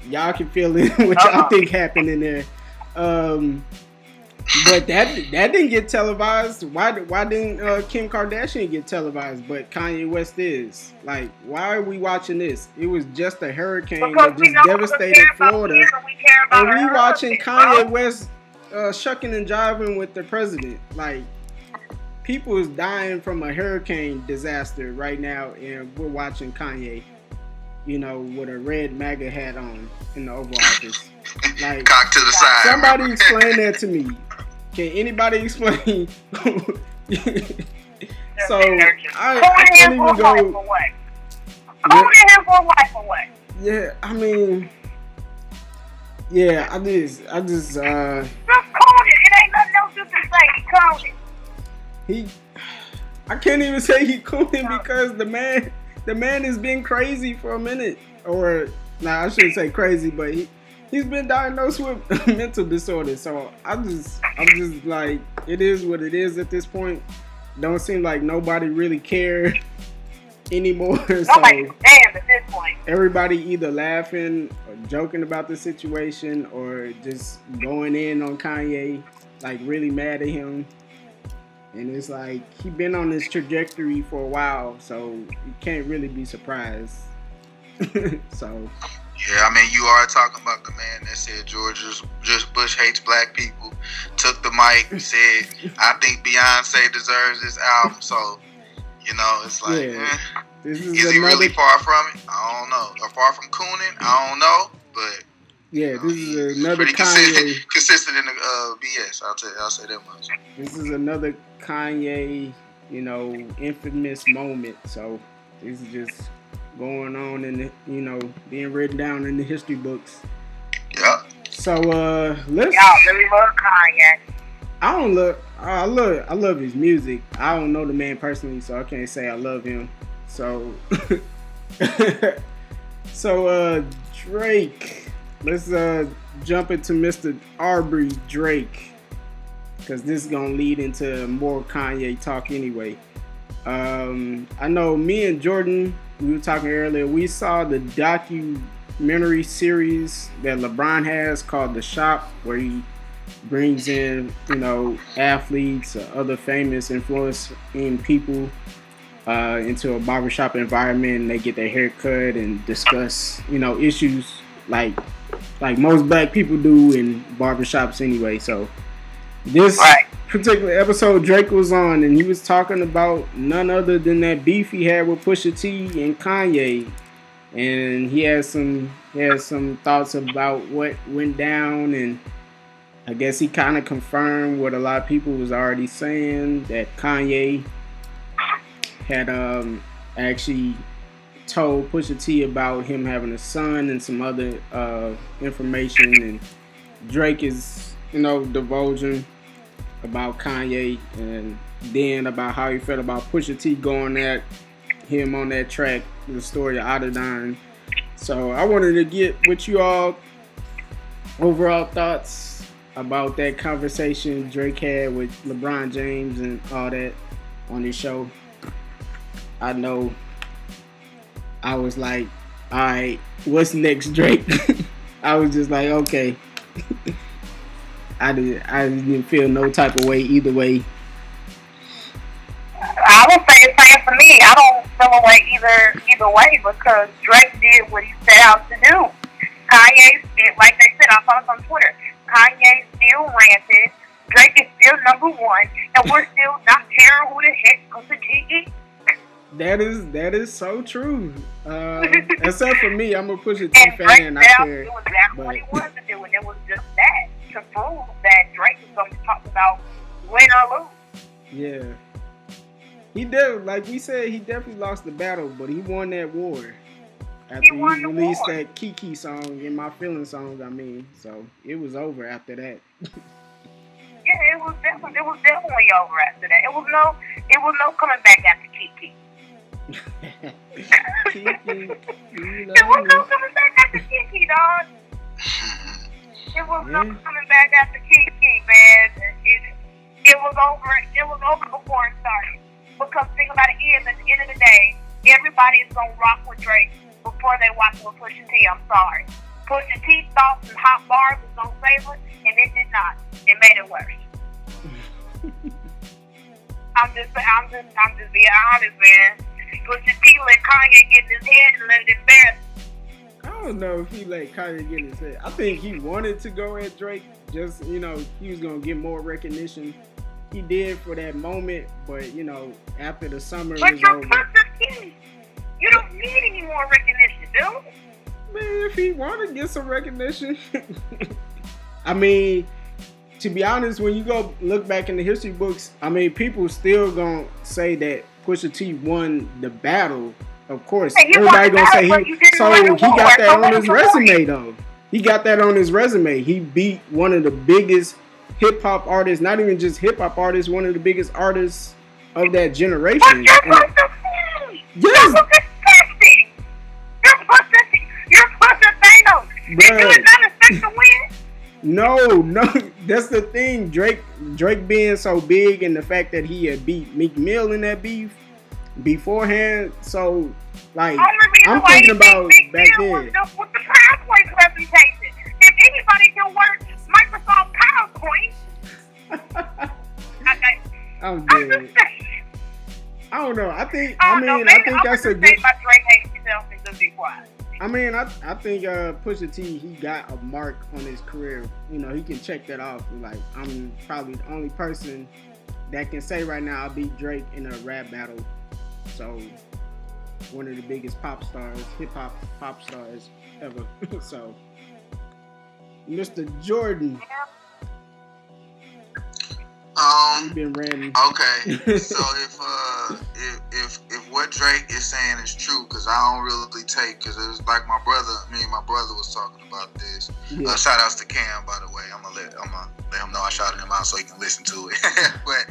Y'all can fill in what y'all Uh-uh. think happened in there. Um, but that that didn't get televised. Why why didn't uh, Kim Kardashian get televised? But Kanye West is. Like, why are we watching this? It was just a hurricane Because that just know we devastated Florida him and we care and we watching husband, Kanye. West uh, shucking and jiving with the president. Like people is dying from a hurricane disaster right now, and we're watching Kanye, you know, with a red MAGA hat on in the Oval Office. Like Cock to the side. somebody explain that to me. Can anybody explain? so I, I can't even go. or what? Calling him for a wife what? Yeah, I mean, yeah, I just, I just, uh. Just call it. It ain't nothing else you can say. He I can't even say he cooling because the man the man has been crazy for a minute. Or nah, I shouldn't say crazy, but he he's been diagnosed with mental disorder. So I'm just I'm just like it is what it is at this point. Don't seem like nobody really care anymore. Nobody so damn at this point. everybody either laughing or joking about the situation or just going in on Kanye, like really mad at him. And it's like he been on this trajectory for a while, so you can't really be surprised. so Yeah, I mean, you are talking about the man that said George just, just Bush hates black people. Took the mic, and said, "I think Beyonce deserves this album." So, you know, it's like, Yeah. eh, is, is he really far from it? I don't know. Or far from cooning? I don't know. But yeah, you know, this is another Kanye. consistent, consistent in the uh, BS. I'll tell, I'll say that much. This is another Kanye, you know, infamous moment. So this is just going on and you know being written down in the history books. Yeah. So uh let's Y'all really love Kanye. I don't look I love I love his music. I don't know the man personally, so I can't say I love him. So So uh Drake. Let's uh jump into Mr. Aubrey Drake. Cause this is gonna lead into more Kanye talk anyway. Um I know me and Jordan, we were talking earlier, we saw the documentary series that LeBron has called The Shop, where he brings in, you know, athletes or other famous influencing people uh, into a barbershop environment and they get their hair cut and discuss, you know, issues like like most black people do in barbershops anyway. So this Right. Particular episode Drake was on and he was talking about none other than that beef he had with Pusha T and Kanye. And he had some he had some thoughts about what went down and I guess he kind of confirmed what a lot of people was already saying that Kanye had um actually told Pusha T about him having a son and some other uh, information, and Drake is you know divulging about Kanye and then about how he felt about Pusha T going at him on that track, the story of Adidon. So I wanted to get what you all overall thoughts about that conversation Drake had with LeBron James and all that on his show. I know I was like, all right, what's next, Drake? I was just like, okay. I did. I didn't feel no type of way either way. I would say the same for me. I don't feel a way either either way because Drake did what he set out to do. Kanye still, like they said, I saw this on Twitter. Kanye still ranted. Drake is still number one, and we're still not caring who the heck Pusha T is. That is that is so true. Uh, except for me, I'm a Pusha T And Drake fan. I care. it was exactly what he wanted to do, and it was just that to prove that Drake is going to talk about win or lose. Yeah. He did, like we said, he definitely lost the battle, but he won that war. After He he, won the released war. that Kiki song and my feeling song, I mean, so it was over after that. Yeah, it was definitely it was definitely over after that. It was no it was no coming back after Kiki. Kiki, you It was no coming back after Kiki, dog. It was no Yeah. coming back after Kiki, man. It, it was over. It was over before it started. Because think about it is, at the end of the day, everybody is gonna rock with Drake before they watch with Pusha T. I'm sorry. Pusha T thought some hot bars was gonna save it, and it did not. It made it worse. I'm just, I'm just, I'm just being honest, man. Pusha T let Kanye get in his head and let it embarrass. I don't know if he let Kanye get his head. I think he wanted to go at Drake, just you know, he was gonna get more recognition. He did for that moment, but you know, after the summer But was you're over. You don't need any more recognition, dude. Man, if he want to get some recognition, I mean, to be honest, when you go look back in the history books, I mean, people still gonna say that Pusha T won the battle. Of course, everybody gonna say he. So he got that on his resume, though. He got that on his resume. He beat one of the biggest hip hop artists, not even just hip hop artists, one of the biggest artists of that But generation. you're And-. You're Yes. You're T. You're Thanos. Did you Bruh. not expect to win? No, no, that's the thing. Drake, Drake being so big, and the fact that he had beat Meek Mill in that beef beforehand. So, like, I'm thinking about back then. with the PowerPoint presentation. If anybody can work Microsoft PowerPoint, okay, I'm I'm just saying. I don't know. I think. I I don't know, mean, I think I'm that's a good. my Drake hates himself and just be quiet. I mean, I, I think uh, Pusha T he got a mark on his career. You know, he can check that off. Like, I'm probably the only person that can say right now I beat Drake in a rap battle. So, one of the biggest pop stars, hip hop pop stars ever. so, Mr. Jordan, Um. been ranting. Okay, so if uh if if, if what Drake is saying is true, because I don't really take, because it was like my brother, me and my brother was talking about this. Yeah. Uh, shout outs to Cam, by the way. I'm gonna let I'm gonna let him know I shouted him out so he can listen to it. but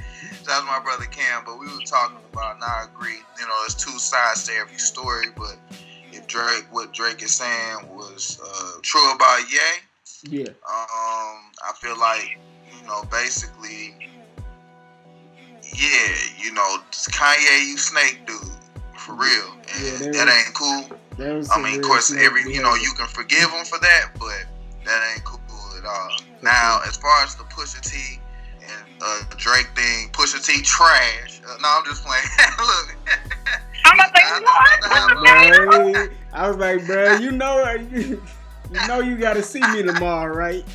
shout out to my brother Cam. But we were talking about, and I agree. You know, there's two sides to every story. But if Drake, what Drake is saying was uh, true about Ye, Yeah. um, I feel like you know, basically, yeah, you know, Kanye, you snake dude, for real, and Yeah, that that was- ain't cool. That I mean, of course, every you know, you can forgive him for that, but that ain't cool at all. Now, as far as the Pusha T and uh, Drake thing, Pusha T trash. Uh, no, I'm just playing. Look, I'm like, Bruh, I was like, bro, you know, you, you know, you gotta see me tomorrow, right?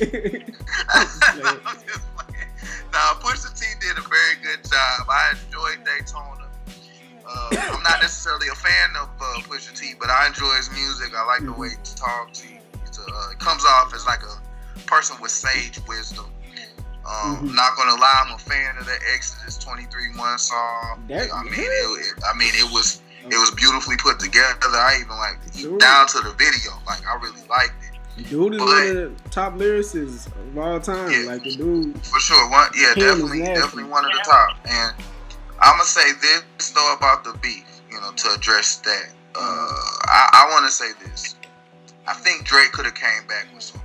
Nah, Pusha T did a very good job. I enjoyed Daytona. Uh, I'm not necessarily a fan of uh, Pusha T, but I enjoy his music. I like the way he talks. He, uh, comes off as like a person with sage wisdom. Um, Mhm. I'm not gonna lie, I'm a fan of the Exodus 23 one song. That- I mean, it, it, I mean, it was it was beautifully put together. I even like Dude. down to the video. Like I really liked it. Dude is But- one of the top lyricists of all time. Yeah. Like the dude, For sure, one yeah, King definitely, definitely one of the top. And I'm gonna say this though about the beef, you know, to address that. Uh, I, I want to say this. I think Drake could have came back with something.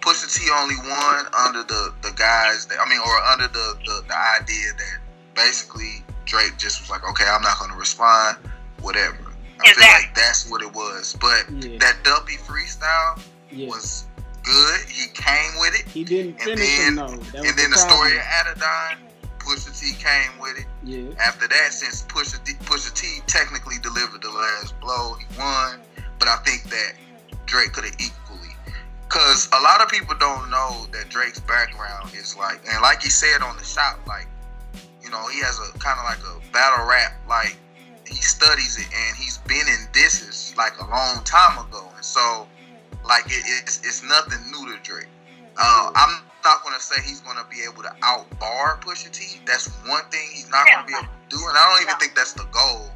Pusha T only won under the the guys that I mean, or under the the, the idea that basically Drake just was like, okay, I'm not gonna respond, whatever. I feel like that's what it was. But Yeah. that Duppy freestyle yeah, was good. He came with it. he didn't and finish then- him though. And then the story of. Adidon, Pusha T came with it. Yeah, After that, since Pusha Pusha T technically delivered the last blow, he won. But I think that Drake could have equally. Because a lot of people don't know that Drake's background is like, and like he said on the shop, like, you know, he has a kind of like a battle rap, like, he studies it and he's been in disses like a long time ago. And so, like, it, it's, it's nothing new to Drake. Uh, I'm not gonna say he's gonna be able to outbar Pusha T. That's one thing he's not gonna be able to do, and I don't even think that's the goal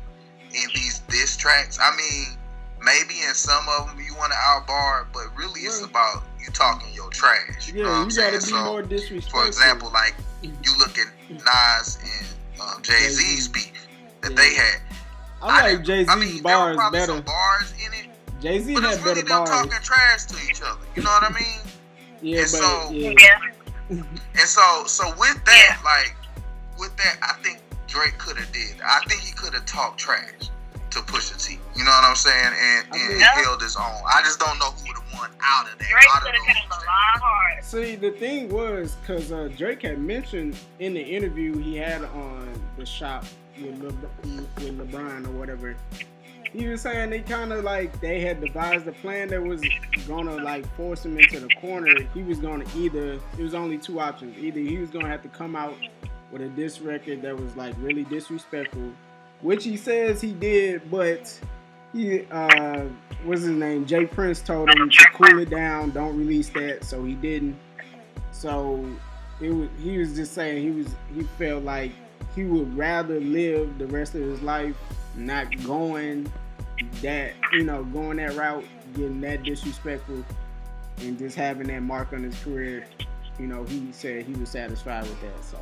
in these diss tracks. I mean, maybe in some of them you want to outbar, but really it's about you talking your trash. You know yeah, you gotta be? So, more disrespectful. for example, like you look at Nas and um, Jay Z's beef that Yeah. they had. I like Jay Z's I mean, there were bars probably better. some bars in it, Jay Z but had it's really better them bars. talking trash to each other. You know what I mean? Yeah, And but so- yeah, Yeah. And so, so with that, like, with that, I think Drake could have did. I think he could have talked trash to Pusha T. You know what I'm saying? And, I and mean- held his own. I just don't know who would have won out of that. Drake out of could have those came a lot harder. See, the thing was, because uh, Drake had mentioned in the interview he had on the shop with, Le- with LeBron or whatever, he was saying they kind of like they had devised a plan that was gonna like force him into the corner. He was gonna either it was only two options. Either he was gonna have to come out with a diss record that was like really disrespectful, which he says he did, but he uh what's his name? J. Prince told him to cool it down, don't release that, so he didn't. So it was he was just saying he was he felt like he would rather live the rest of his life not going that you know going that route, getting that disrespectful, and just having that mark on his career. You know, he said he was satisfied with that. So.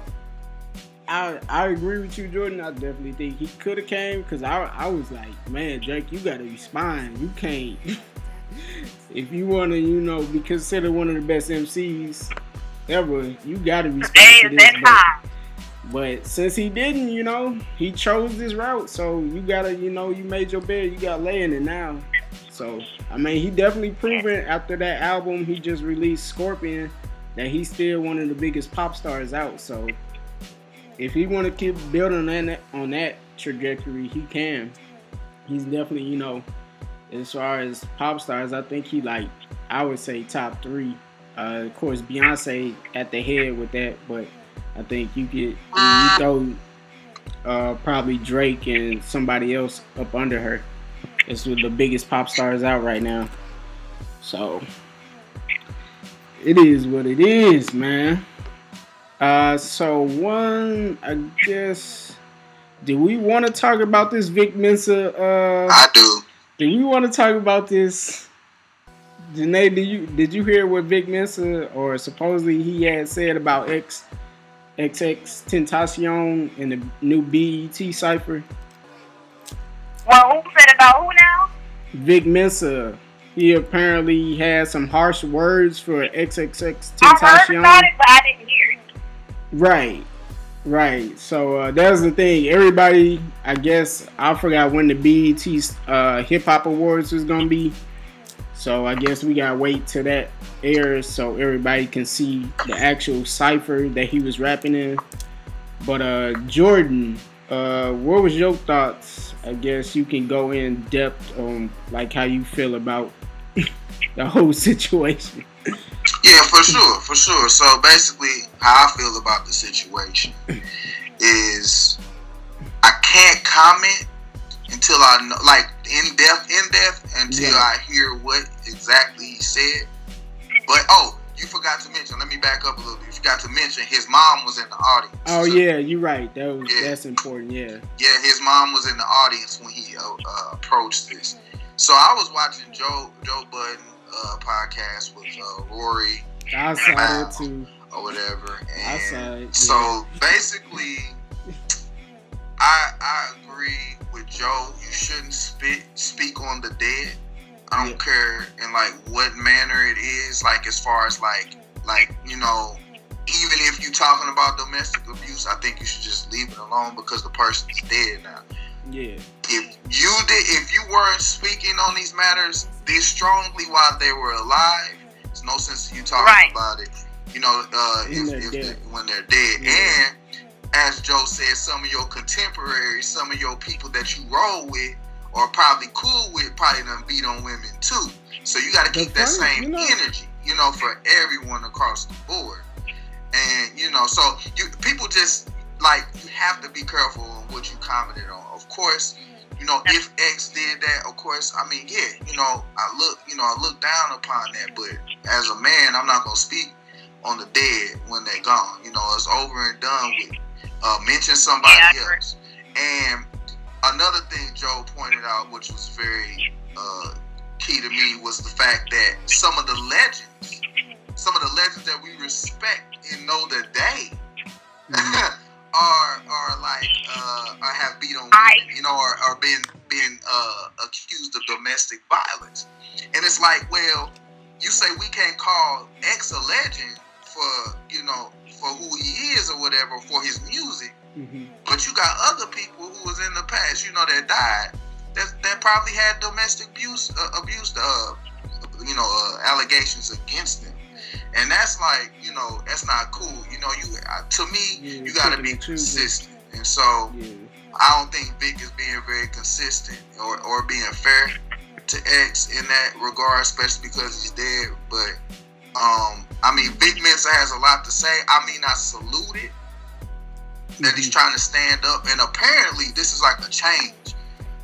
I, I agree with you, Jordan. I definitely think he could have came because I, I was like, man, Drake, you gotta respond. You can't. if you want to, you know, be considered one of the best MCs ever, you gotta respond Day to is this. that time. But since he didn't, you know, he chose this route. So you gotta, you know, you made your bed. You gotta lay in it now. So I mean, he definitely proven after that album he just released, Scorpion, that he's still one of the biggest pop stars out. So if he want to keep building on that on that trajectory, he can. He's definitely, you know, as far as pop stars, I think he like I would say top three. Uh, of course, Beyonce at the head with that, but I think you get you throw uh, probably Drake and somebody else up under her. It's with the biggest pop stars out right now. So it is what it is, man. Uh, so one, I guess. Do we want to talk about this Vic Mensa? Uh, I do. do we want to talk about this? Janae, did you did you hear what Vic Mensa or supposedly he had said about X XX Tentacion and the new BET cypher? Well, who said about who now? Vic Mensa, he apparently had some harsh words for XXXTentacion. I heard about it, but I didn't hear it. Right, right. So uh, that was the thing. Everybody, I guess, I forgot when the BET uh, Hip Hop Awards was gonna be. So I guess we gotta wait till that airs so everybody can see the actual cypher that he was rapping in. But uh, Jordan, uh, what was your thoughts? I guess you can go in depth on like how you feel about the whole situation. Yeah, for sure, for sure. So basically, how I feel about the situation is I can't comment until I know, like in depth, in depth, until Yeah. I hear what exactly he said. But oh, you forgot to mention. Let me back up a little bit. You forgot to mention his mom was in the audience. Oh So, yeah, you're right. That was Yeah. that's important. Yeah. yeah, his mom was in the audience when he uh, uh, approached this. So I was watching Joe Joe Budden uh, podcast with uh, Rory I saw that too. or whatever. I saw it, yeah. so basically, I I agree with Joe. You shouldn't spit speak on the dead. I don't Yeah. care in like what manner it is. Like as far as like like you know, even if you're talking about domestic abuse, I think you should just leave it alone because the person's dead now. Yeah. If you did, if you weren't speaking on these matters this strongly while they were alive, it's no sense in you talking Right. about it. You know, uh, When if, they're if dead. they- when they're dead. Yeah. And as Joe said, some of your contemporaries, some of your people that you roll with or probably cool with, probably done beat on women too. So you got to keep that funny, same you know- energy, you know, for everyone across the board. And you know, so you people just like you have to be careful on what you commented on. Of course, you know, if X did that, of course, I mean, yeah, you know, I look, you know, I look down upon that, but as a man, I'm not gonna speak on the dead when they're gone. You know, it's over and done with. Uh, mention somebody Yeah, else. And another thing Joe pointed out, which was very uh, key to me, was the fact that some of the legends, some of the legends that we respect and know that they Mhm. are are like uh, or have beat on women, you know, or, or been been uh, accused of domestic violence. And it's like, well, you say we can't call X a legend for you know for who he is or whatever for his music, Mhm. but you got other people who was in the past, you know, that died that that probably had domestic abuse uh, abuse uh, you know uh, allegations against them. And that's like, you know, that's not cool. You know, you uh, to me, Yeah, you got to be consistent. And so, Yeah. I don't think Vic is being very consistent or, or being fair to X in that regard, especially because he's dead. But um, I mean, Vic Mensa has a lot to say. I mean, I salute it that he's Mhm. trying to stand up, and apparently this is like a change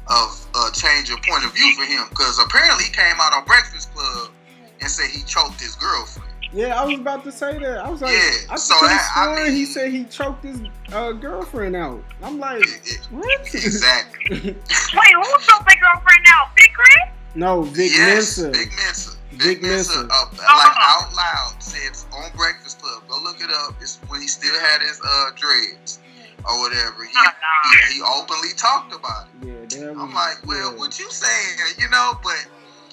of a change of point of view for him because apparently he came out on Breakfast Club and said he choked his girlfriend. Yeah, I was about to say that. I was like, Yeah, I so could have that- I sworn he said he choked his uh, girlfriend out. I'm like, It- it- what? exactly. Wait, who took their girlfriend out? Big Chris? no, Vic yes, Mensa. Big Mensa. Vic Big Mensa, Mensa. uh, like out loud, said on Breakfast Club. Go look it up. It's when he still had his uh, dreads or whatever. He, he he openly talked about it. Yeah, that I'm like, well, yeah, what you saying? You know, but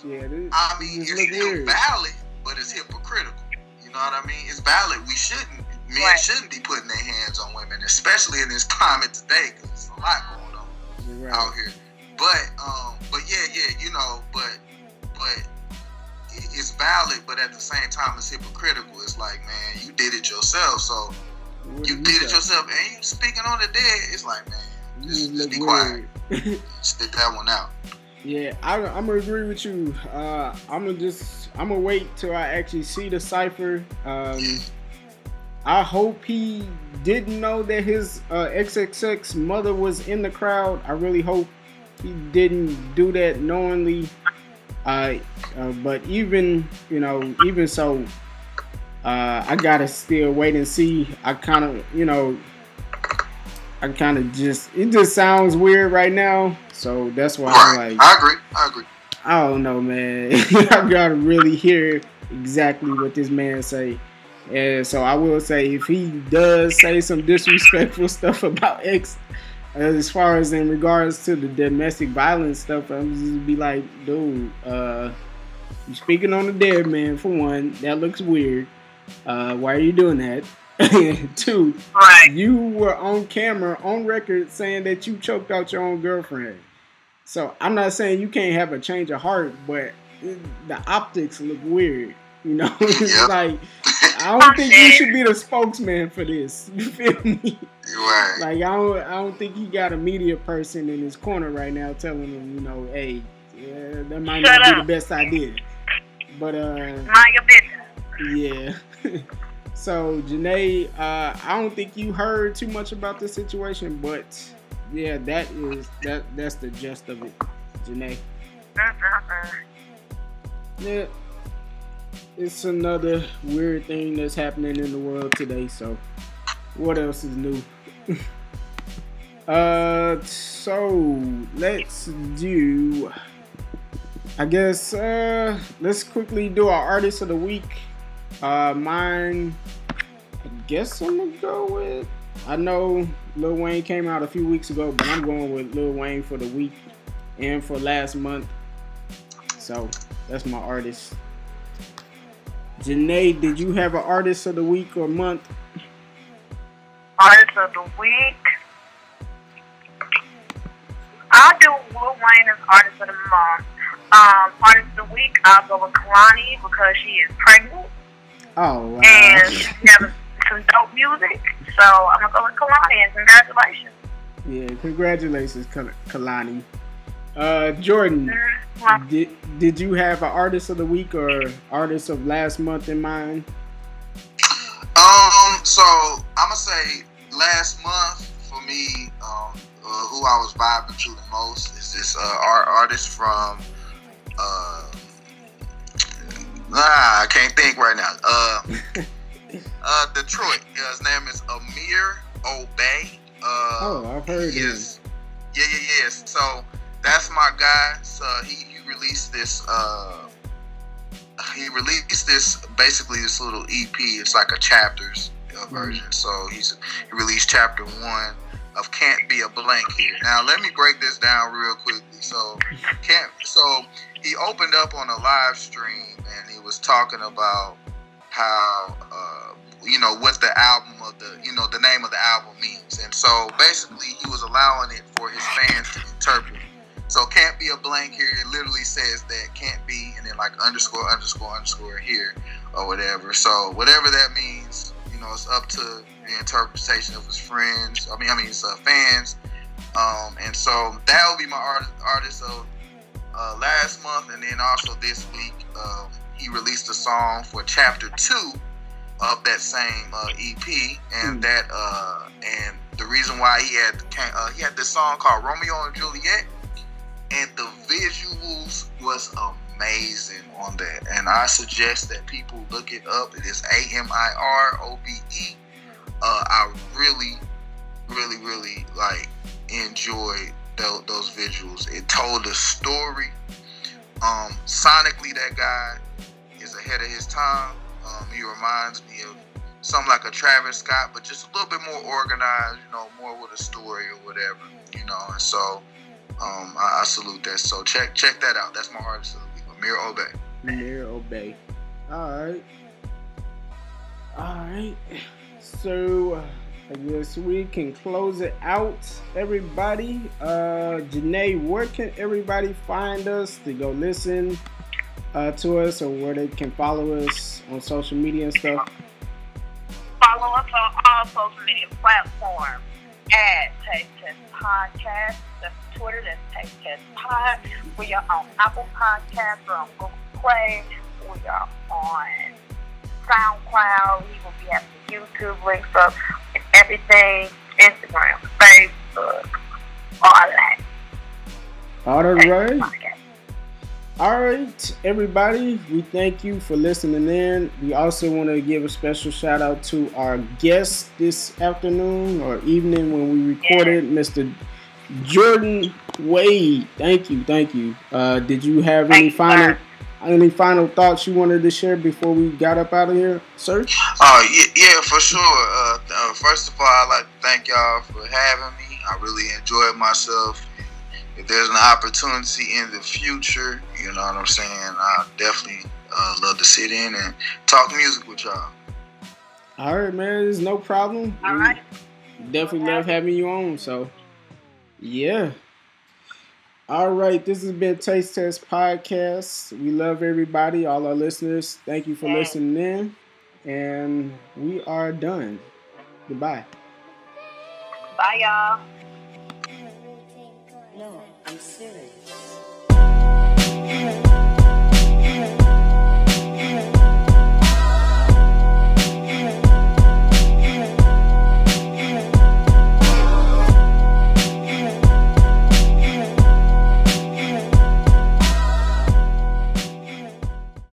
yeah, this, I mean, just it's still weird. valid, but it's hypocritical. You know what I mean? It's valid. We shouldn't, men Right. shouldn't be putting their hands on women, especially in this climate today, because there's a lot going on You're out here. But, um, but yeah, yeah, you know, but, but it- it's valid, but at the same time, it's hypocritical. It's like, man, you did it yourself, so What you did it yourself, and you speaking on the dead. It's like, man, just, just just be quiet, stick that one out. Yeah, I, I'm gonna agree with you. Uh, I'm gonna just I'm gonna wait till I actually see the cypher. Um, I hope he didn't know that his uh, XXX mother was in the crowd. I really hope he didn't do that knowingly. Uh, uh, but even you know, even so, uh, I gotta still wait and see. I kind of you know, I kind of just it just sounds weird right now. So that's why I'm like, I agree. I agree. I don't know, man. I gotta really hear exactly what this man say. And so I will say, if he does say some disrespectful stuff about X, as far as in regards to the domestic violence stuff, I'm just be like, dude, uh, you speaking on the dead man for one. That looks weird. Uh, why are you doing that? Two, Right. you were on camera, on record, saying that you choked out your own girlfriend. So I'm not saying you can't have a change of heart, but the optics look weird. You know, it's Yep. like I don't think you should be the spokesman for this. You feel me? Right. Like I don't, I don't think he got a media person in his corner right now telling him, you know, hey, yeah, that might Shut not up. be the best idea. But uh, Mind your business. yeah. so Janae, uh, I don't think you heard too much about the situation, but yeah, that is that that's the gist of it, Janae. Yeah, it's another weird thing that's happening in the world today. So, what else is new? uh, so let's do. I guess uh, let's quickly do our artist of the week. Uh, mine. I guess I'm gonna go with. I know Lil Wayne came out a few weeks ago, but I'm going with Lil Wayne for the week and for last month. So that's my artist. Janae, did you have an artist of the week or month? Artist of the week. I'll do Lil Wayne as artist of the month. Um, artist of the week, I'll go with Kehlani because she is pregnant Oh wow. and she has some dope music. So I'm gonna go with Kehlani and congratulations. Yeah, congratulations, Kal- Kehlani. Uh, Jordan, did did you have an artist of the week or artist of last month in mind? Um, so I'm gonna say last month for me, um, uh, who I was vibing to the most is this uh, art artist from, uh, ah, I can't think right now. Uh, uh, Detroit. Yeah, his name is Amir Obè. Uh, Oh, I've heard he him. is- Yeah, yeah, yeah. So that's my guy. So he, he released this. Uh, he released this basically this little EP. It's like a chapters uh, version. So he's he released chapter one of "Can't Be a Blank" here. Now let me break this down real quickly. So can't. So he opened up on a live stream and he was talking about how uh, you know what the album of the you know the name of the album means, and so basically he was allowing it for his fans to interpret. So can't be a blank here. It literally says that can't be, and then like underscore underscore underscore here or whatever. So whatever that means, you know, it's up to the interpretation of his friends. I mean, I mean his uh, fans. Um, and so that will be my art, artist of uh, last month, and then also this week, um, he released a song for chapter two of that same uh, EP, and Hmm. that uh, and the reason why he had uh, he had this song called Romeo and Juliet, and the visuals was amazing on that, and I suggest that people look it up. It is A M I R O B E. Uh, I really, really, really like enjoyed tho- those visuals. It told a story. Um, sonically, that guy is ahead of his time. Um, he reminds me of something like a Travis Scott, but just a little bit more organized. You know, more with a story or whatever. You know, and so um, I, I salute that. So check check that out. That's my artist of the week, Amir Obè. Mayor Obey. All right. All right. So uh, I guess we can close it out, everybody. Uh, Janae, where can everybody find us to go listen uh, to us, or where they can follow us on social media and stuff? follow us on all social media platforms at Taste Test Podcast. That's Twitter, that's Test Pod. We are on Apple Podcasts, we're on Google Play, we are on SoundCloud, we will be having YouTube links up, and everything, Instagram, Facebook, all that. All right. All right, everybody, we thank you for listening in. We also want to give a special shout out to our guest this afternoon or evening when we recorded, Mr. Jordan Wade. Thank you, thank you. Uh, did you have any Thank you, final sir. any final thoughts you wanted to share before we got up out of here, sir? Uh, yeah, yeah, for sure. Uh, uh, first of all, I'd like to thank y'all for having me. I really enjoyed myself. If there's an opportunity in the future, you know what I'm saying, I definitely uh, love to sit in and talk music with y'all. All right, man, there's no problem. All right. We. Definitely love having you on. So, yeah. All right, this has been Taste Test Podcast. We love everybody, all our listeners. Thank you for yeah. listening in. And we are done. Goodbye. Bye, y'all. No, I'm serious.